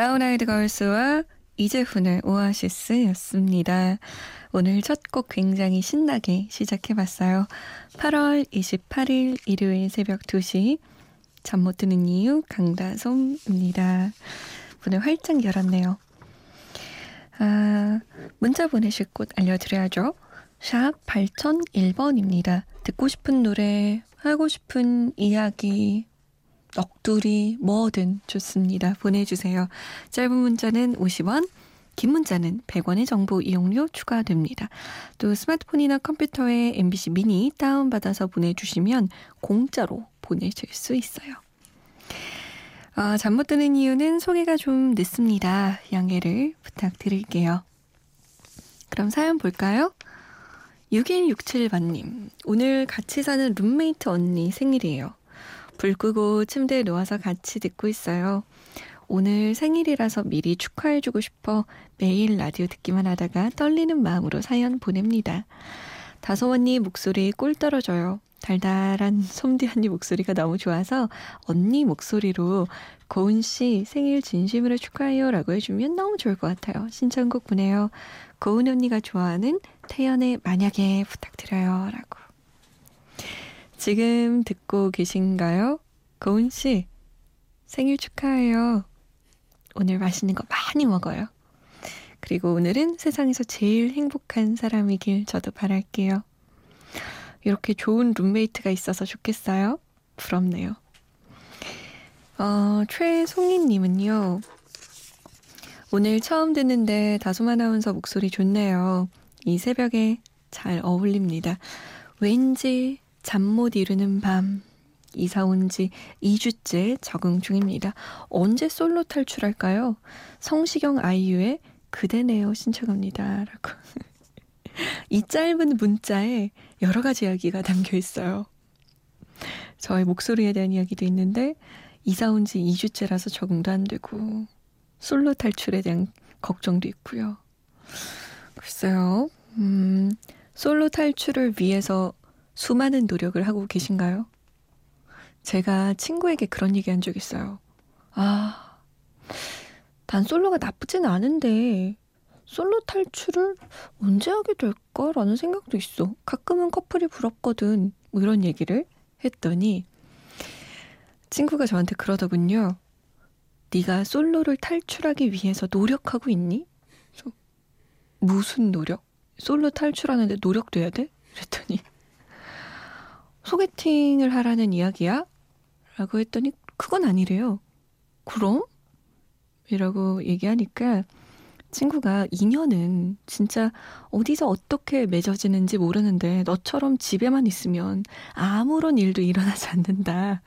브라운 아이드 걸스와 이재훈의 오아시스였습니다. 오늘 첫 곡 굉장히 신나게 시작해봤어요. 8월 28일 일요일 새벽 2시 잠 못 드는 이유 강다솜입니다. 문을 활짝 열었네요. 아, 문자 보내실 곳 알려드려야죠. 샵 8001번입니다. 듣고 싶은 노래, 하고 싶은 이야기, 넋두리 뭐든 좋습니다. 보내주세요. 짧은 문자는 50원, 긴 문자는 100원의 정보 이용료 추가됩니다. 또 스마트폰이나 컴퓨터에 MBC 미니 다운받아서 보내주시면 공짜로 보내실 수 있어요. 아, 잠못 드는 이유는 소개가 좀 늦습니다. 양해를 부탁드릴게요. 그럼 사연 볼까요? 6167번님, 오늘 같이 사는 룸메이트 언니 생일이에요. 불 끄고 침대에 누워서 같이 듣고 있어요. 오늘 생일이라서 미리 축하해주고 싶어 매일 라디오 듣기만 하다가 떨리는 마음으로 사연 보냅니다. 다솜 언니 목소리 꿀 떨어져요. 달달한 솜디 언니 목소리가 너무 좋아서 언니 목소리로 고은 씨 생일 진심으로 축하해요 라고 해주면 너무 좋을 것 같아요. 신청곡 보내요. 고은 언니가 좋아하는 태연의 만약에 부탁드려요 라고. 지금 듣고 계신가요? 고은 씨 생일 축하해요. 오늘 맛있는 거 많이 먹어요. 그리고 오늘은 세상에서 제일 행복한 사람이길 저도 바랄게요. 이렇게 좋은 룸메이트가 있어서 좋겠어요? 부럽네요. 어, 최송이님은요. 오늘 처음 듣는데 다솜 아나운서 목소리 좋네요. 이 새벽에 잘 어울립니다. 왠지 잠 못 이루는 밤. 이사 온 지 2주째 적응 중입니다. 언제 솔로 탈출할까요? 성시경 아이유의 그대네요 신청합니다. 라고. 이 짧은 문자에 여러 가지 이야기가 담겨 있어요. 저의 목소리에 대한 이야기도 있는데 이사 온 지 2주째라서 적응도 안 되고 솔로 탈출에 대한 걱정도 있고요. 글쎄요. 음, 솔로 탈출을 위해서 수많은 노력을 하고 계신가요? 제가 친구에게 그런 얘기 한 적 있어요. 아, 단 솔로가 나쁘진 않은데 솔로 탈출을 언제 하게 될까 라는 생각도 있어. 가끔은 커플이 부럽거든. 뭐 이런 얘기를 했더니 친구가 저한테 그러더군요. 네가 솔로를 탈출하기 위해서 노력하고 있니? 무슨 노력? 솔로 탈출하는데 노력도 해야 돼? 그랬더니 소개팅을 하라는 이야기야? 라고 했더니 그건 아니래요. 그럼? 이라고 얘기하니까 친구가 인연은 진짜 어디서 어떻게 맺어지는지 모르는데 너처럼 집에만 있으면 아무런 일도 일어나지 않는다.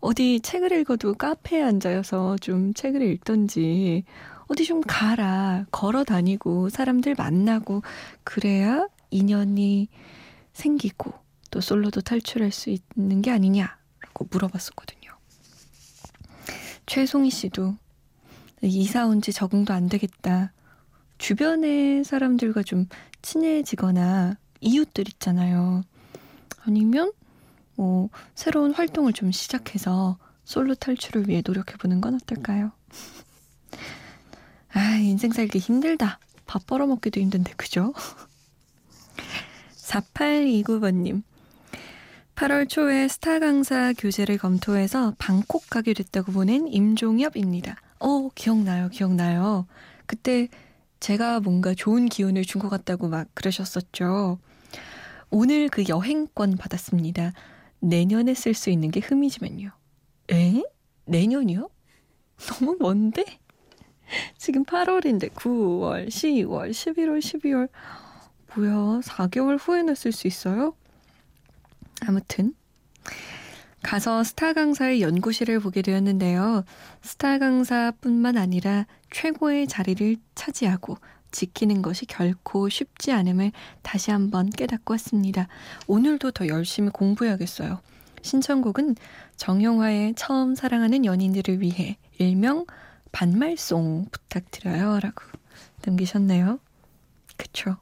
어디 책을 읽어도 카페에 앉아서 좀 책을 읽던지 어디 좀 가라. 걸어 다니고 사람들 만나고 그래야 인연이 생기고 또 솔로도 탈출할 수 있는 게 아니냐라고 물어봤었거든요. 최송이 씨도 이사 온 지 적응도 안 되겠다. 주변의 사람들과 좀 친해지거나 이웃들 있잖아요. 아니면 뭐 새로운 활동을 좀 시작해서 솔로 탈출을 위해 노력해보는 건 어떨까요? 아, 인생 살기 힘들다. 밥 벌어먹기도 힘든데, 그죠? 4829번님. 8월 초에 스타 강사 교재를 검토해서 방콕 가게 됐다고 보낸 임종엽입니다. 어, 기억나요, 기억나요. 그때 제가 뭔가 좋은 기운을 준 것 같다고 막 그러셨었죠. 오늘 그 여행권 받았습니다. 내년에 쓸 수 있는 게 흠이지만요. 에? 내년이요? 너무 먼데? 지금 8월인데 9월, 10월, 11월, 12월. 뭐야, 4개월 후에나 쓸 수 있어요? 아무튼 가서 스타 강사의 연구실을 보게 되었는데요. 스타 강사뿐만 아니라 최고의 자리를 차지하고 지키는 것이 결코 쉽지 않음을 다시 한번 깨닫고 왔습니다. 오늘도 더 열심히 공부해야겠어요. 신청곡은 정영화의 처음 사랑하는 연인들을 위해 일명 반말송 부탁드려요. 라고 남기셨네요. 그쵸.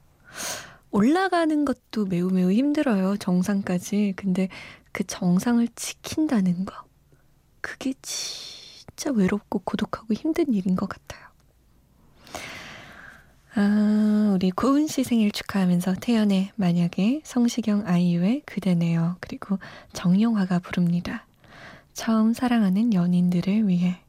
올라가는 것도 매우 매우 힘들어요. 정상까지. 근데 그 정상을 지킨다는 거. 그게 진짜 외롭고 고독하고 힘든 일인 것 같아요. 아, 우리 고은 씨 생일 축하하면서 태연의 만약에 성시경 아이유의 그대네요. 그리고 정용화가 부릅니다. 처음 사랑하는 연인들을 위해.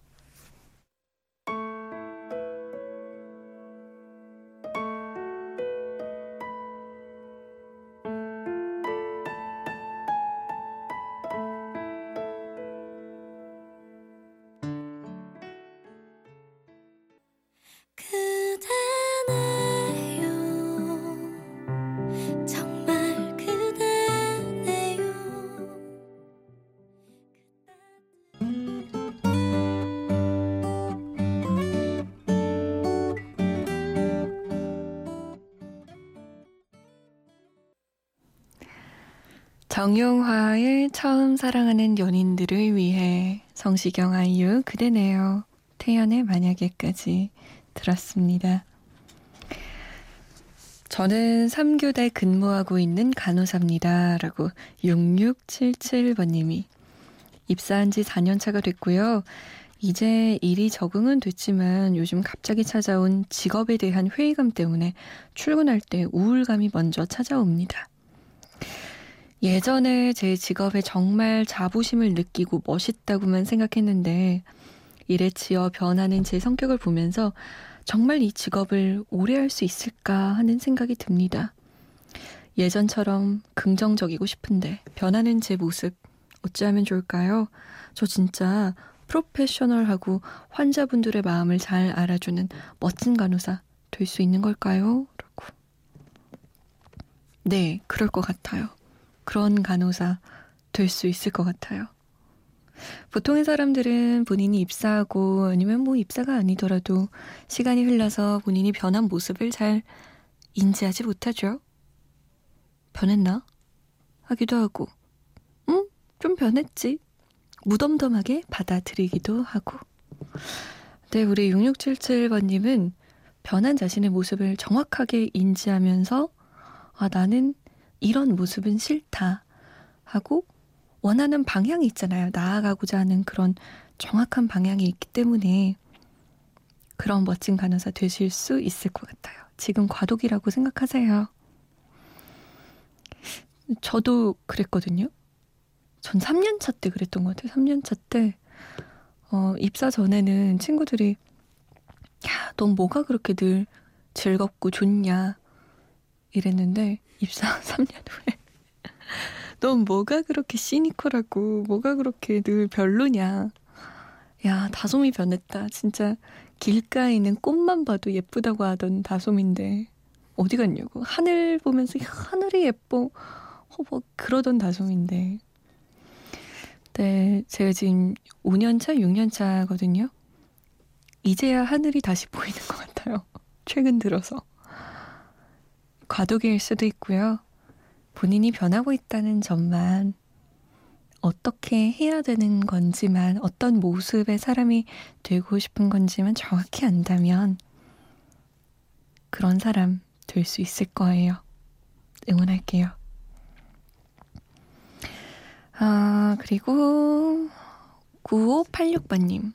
정용화의 처음 사랑하는 연인들을 위해 성시경 아이유 그대네요. 태연의 만약에까지 들었습니다. 저는 3교대 근무하고 있는 간호사입니다. 라고 6677번님이 입사한 지 4년차가 됐고요. 이제 일이 적응은 됐지만 요즘 갑자기 찾아온 직업에 대한 회의감 때문에 출근할 때 우울감이 먼저 찾아옵니다. 예전에 제 직업에 정말 자부심을 느끼고 멋있다고만 생각했는데 일에 치여 변하는 제 성격을 보면서 정말 이 직업을 오래 할 수 있을까 하는 생각이 듭니다. 예전처럼 긍정적이고 싶은데 변하는 제 모습 어찌하면 좋을까요? 저 진짜 프로페셔널하고 환자분들의 마음을 잘 알아주는 멋진 간호사 될 수 있는 걸까요? 라고. 네, 그럴 것 같아요. 그런 간호사 될 수 있을 것 같아요. 보통의 사람들은 본인이 입사하고 아니면 뭐 입사가 아니더라도 시간이 흘러서 본인이 변한 모습을 잘 인지하지 못하죠. 변했나? 하기도 하고, 응? 좀 변했지. 무덤덤하게 받아들이기도 하고. 네, 우리 6677번님은 변한 자신의 모습을 정확하게 인지하면서, 아, 나는 이런 모습은 싫다 하고 원하는 방향이 있잖아요. 나아가고자 하는 그런 정확한 방향이 있기 때문에 그런 멋진 간호사 되실 수 있을 것 같아요. 지금 과도기라고 생각하세요. 저도 그랬거든요. 전 3년 차 때 그랬던 것 같아요. 3년 차 때, 어, 입사 전에는 친구들이, 야, 넌 뭐가 그렇게 늘 즐겁고 좋냐. 이랬는데, 입사 3년 후에 넌 뭐가 그렇게 시니컬하고 뭐가 그렇게 늘 별로냐. 야, 다솜이 변했다. 진짜 길가에 있는 꽃만 봐도 예쁘다고 하던 다솜인데 어디 갔냐고. 하늘 보면서 하늘이 예뻐. 어, 뭐 그러던 다솜인데. 네, 제가 지금 5년차, 6년차거든요. 이제야 하늘이 다시 보이는 것 같아요. 최근 들어서. 과도기일 수도 있고요. 본인이 변하고 있다는 점만 어떻게 해야 되는 건지만 어떤 모습의 사람이 되고 싶은 건지만 정확히 안다면 그런 사람 될 수 있을 거예요. 응원할게요. 아, 그리고 9586번님.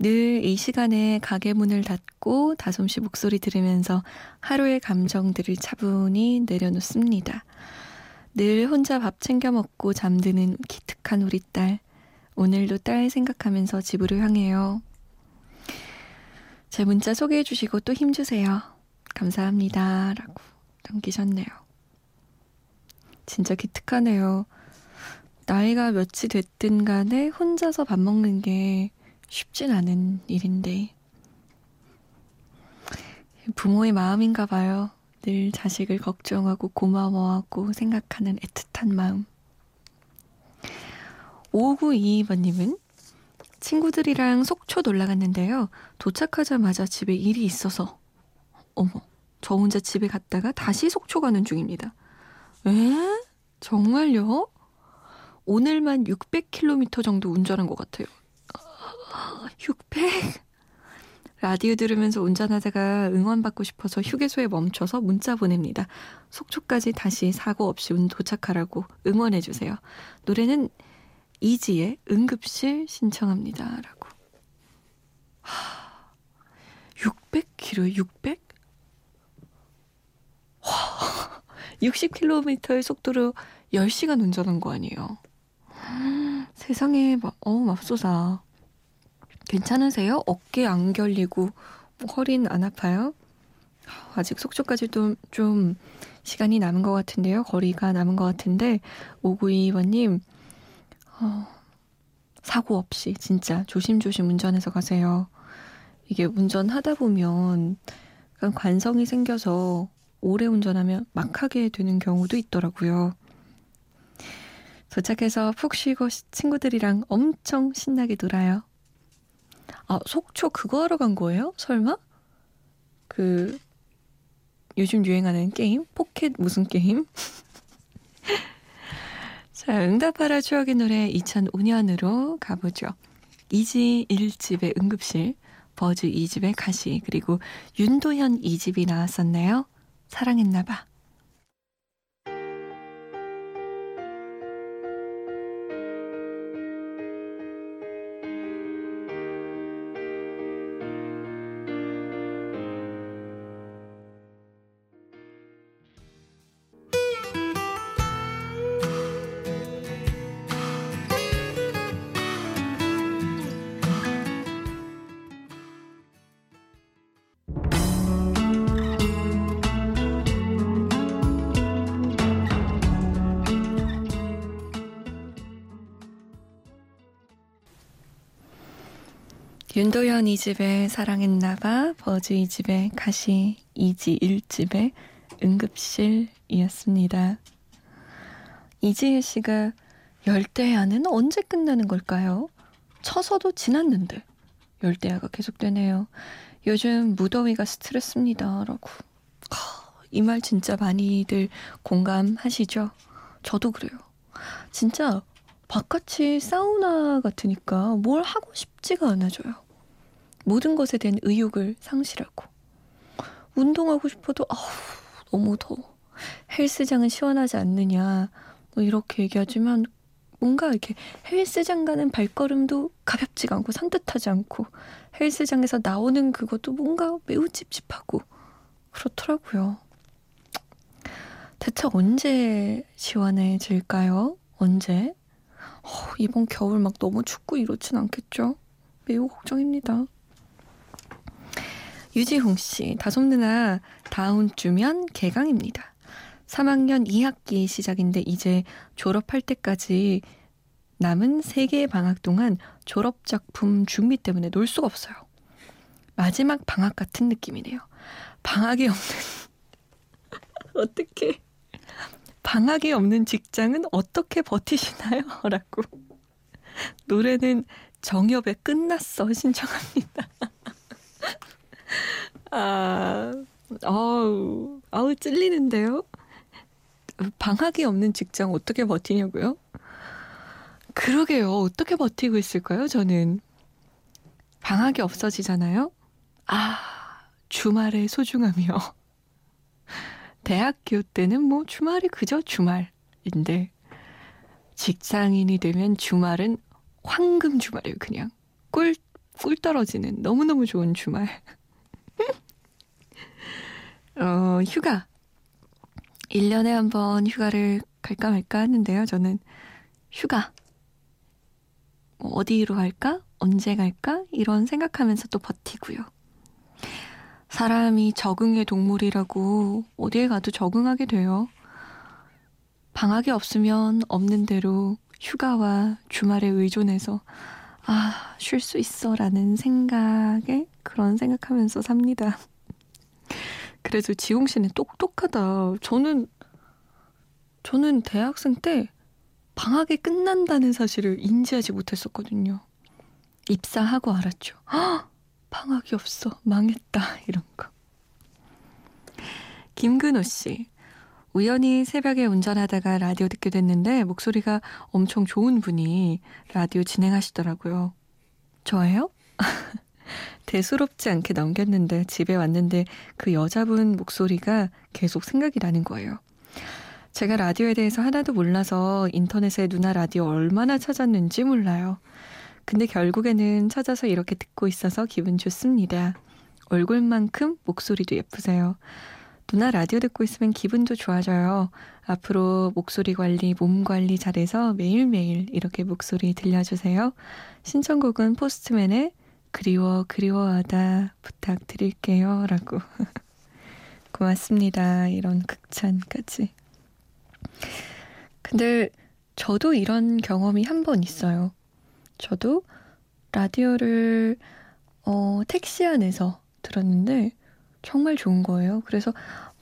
늘 이 시간에 가게 문을 닫고 다솜 씨 목소리 들으면서 하루의 감정들을 차분히 내려놓습니다. 늘 혼자 밥 챙겨 먹고 잠드는 기특한 우리 딸. 오늘도 딸 생각하면서 집으로 향해요. 제 문자 소개해 주시고 또 힘주세요. 감사합니다. 라고 남기셨네요. 진짜 기특하네요. 나이가 몇이 됐든 간에 혼자서 밥 먹는 게 쉽진 않은 일인데. 부모의 마음인가 봐요. 늘 자식을 걱정하고 고마워하고 생각하는 애틋한 마음. 5922번님은 친구들이랑 속초 놀러 갔는데요. 도착하자마자 집에 일이 있어서 어머 저 혼자 집에 갔다가 다시 속초 가는 중입니다. 에? 정말요? 오늘만 600km 정도 운전한 것 같아요. 600? 라디오 들으면서 운전하다가 응원받고 싶어서 휴게소에 멈춰서 문자 보냅니다. 속초까지 다시 사고 없이 도착하라고 응원해주세요. 노래는 이지의 응급실 신청합니다. 라고. 하, 600km, 600? 와, 60km의 속도로 10시간 운전한 거 아니에요. 세상에, 어, 맙소사. 괜찮으세요? 어깨 안 결리고 허리는 안 아파요? 아직 속초까지도 좀 시간이 남은 것 같은데요. 거리가 남은 것 같은데 5922번님 어, 사고 없이 진짜 조심조심 운전해서 가세요. 이게 운전하다 보면 관성이 생겨서 오래 운전하면 막 하게 되는 경우도 있더라고요. 도착해서 푹 쉬고 친구들이랑 엄청 신나게 놀아요. 아, 속초 그거 하러 간 거예요? 설마? 그, 요즘 유행하는 게임? 포켓 무슨 게임? 자, 응답하라 추억의 노래 2005년으로 가보죠. 이지 1집의 응급실, 버즈 2집의 가시, 그리고 윤도현 2집이 나왔었네요. 사랑했나봐. 윤도현 이집의 사랑했나봐, 버즈 이집의 가시, 이지 1집의 응급실이었습니다. 이지혜 씨가 열대야는 언제 끝나는 걸까요? 쳐서도 지났는데 열대야가 계속되네요. 요즘 무더위가 스트레스입니다. 라고. 이 말 진짜 많이들 공감하시죠? 저도 그래요. 진짜 바깥이 사우나 같으니까 뭘 하고 싶지가 않아져요. 모든 것에 대한 의욕을 상실하고. 운동하고 싶어도, 아우, 너무 더워. 헬스장은 시원하지 않느냐. 뭐 이렇게 얘기하지만 뭔가 이렇게 헬스장 가는 발걸음도 가볍지가 않고 산뜻하지 않고 헬스장에서 나오는 그것도 뭔가 매우 찝찝하고 그렇더라고요. 대체 언제 시원해질까요? 언제? 어, 이번 겨울 막 너무 춥고 이렇진 않겠죠? 매우 걱정입니다. 유지홍 씨, 다솜 누나 다음 주면 개강입니다. 3학년 2학기 시작인데 이제 졸업할 때까지 남은 3개의 방학 동안 졸업 작품 준비 때문에 놀 수가 없어요. 마지막 방학 같은 느낌이네요. 방학이 없는 어떻게 방학이 없는 직장은 어떻게 버티시나요? 라고. 노래는 정엽에 끝났어 신청합니다. 아, 아우, 아우 찔리는데요. 방학이 없는 직장 어떻게 버티냐고요? 그러게요. 어떻게 버티고 있을까요? 저는 방학이 없어지잖아요. 아, 주말의 소중함이요. 대학교 때는 뭐 주말이 그저 주말인데 직장인이 되면 주말은 황금 주말이에요, 그냥. 꿀, 꿀 떨어지는 너무너무 좋은 주말. 어, 휴가. 1년에 한 번 휴가를 갈까 말까 하는데요, 저는 휴가. 뭐 어디로 갈까? 언제 갈까? 이런 생각하면서 또 버티고요. 사람이 적응의 동물이라고 어디에 가도 적응하게 돼요. 방학이 없으면 없는 대로 휴가와 주말에 의존해서 아, 쉴 수 있어 라는 생각에 그런 생각하면서 삽니다. 그래서 지홍 씨는 똑똑하다. 저는, 저는 대학생 때 방학이 끝난다는 사실을 인지하지 못했었거든요. 입사하고 알았죠. 헉! 방학이 없어. 망했다. 이런 거. 김근호 씨. 우연히 새벽에 운전하다가 라디오 듣게 됐는데 목소리가 엄청 좋은 분이 라디오 진행하시더라고요. 저예요? 대수롭지 않게 넘겼는데 집에 왔는데 그 여자분 목소리가 계속 생각이 나는 거예요. 제가 라디오에 대해서 하나도 몰라서 인터넷에 누나 라디오 얼마나 찾았는지 몰라요. 근데 결국에는 찾아서 이렇게 듣고 있어서 기분 좋습니다. 얼굴만큼 목소리도 예쁘세요. 누나 라디오 듣고 있으면 기분도 좋아져요. 앞으로 목소리 관리, 몸 관리 잘해서 매일매일 이렇게 목소리 들려주세요. 신청곡은 포스트맨의 그리워 그리워하다 부탁드릴게요. 라고. 고맙습니다. 이런 극찬까지. 근데 저도 이런 경험이 한 번 있어요. 저도 라디오를 어, 택시 안에서 들었는데 정말 좋은 거예요. 그래서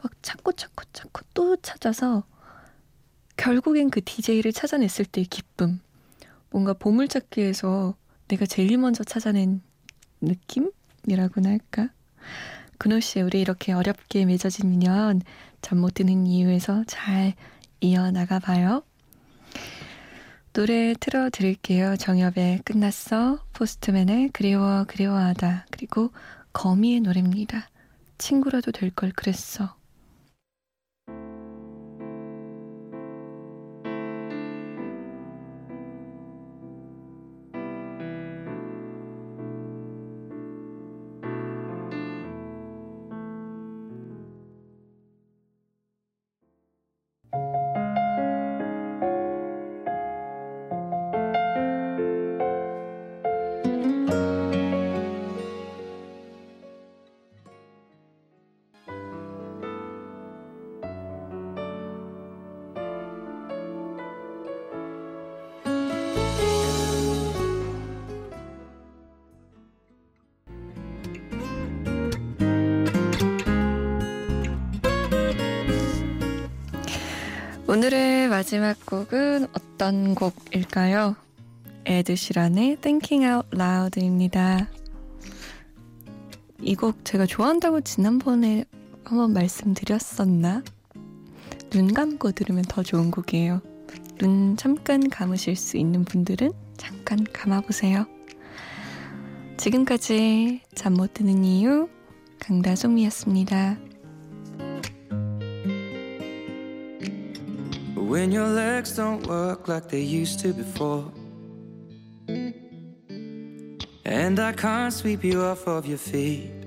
막 찾고 찾고 찾고 또 찾아서 결국엔 그 DJ를 찾아냈을 때의 기쁨. 뭔가 보물찾기에서 내가 제일 먼저 찾아낸 느낌이라고나 할까? 근호 씨, 우리 이렇게 어렵게 맺어진 인연 잠 못 드는 이유에서 잘 이어나가 봐요. 노래 틀어드릴게요. 정엽의 끝났어. 포스트맨의 그리워 그리워하다. 그리고 거미의 노래입니다. 친구라도 될 걸 그랬어. 오늘의 마지막 곡은 어떤 곡일까요? 에드시란의 Thinking Out Loud입니다. 이 곡 제가 좋아한다고 지난번에 한번 말씀드렸었나? 눈 감고 들으면 더 좋은 곡이에요. 눈 잠깐 감으실 수 있는 분들은 잠깐 감아보세요. 지금까지 잠 못 드는 이유 강다솜이었습니다. When your legs don't work like they used to before. And I can't sweep you off of your feet.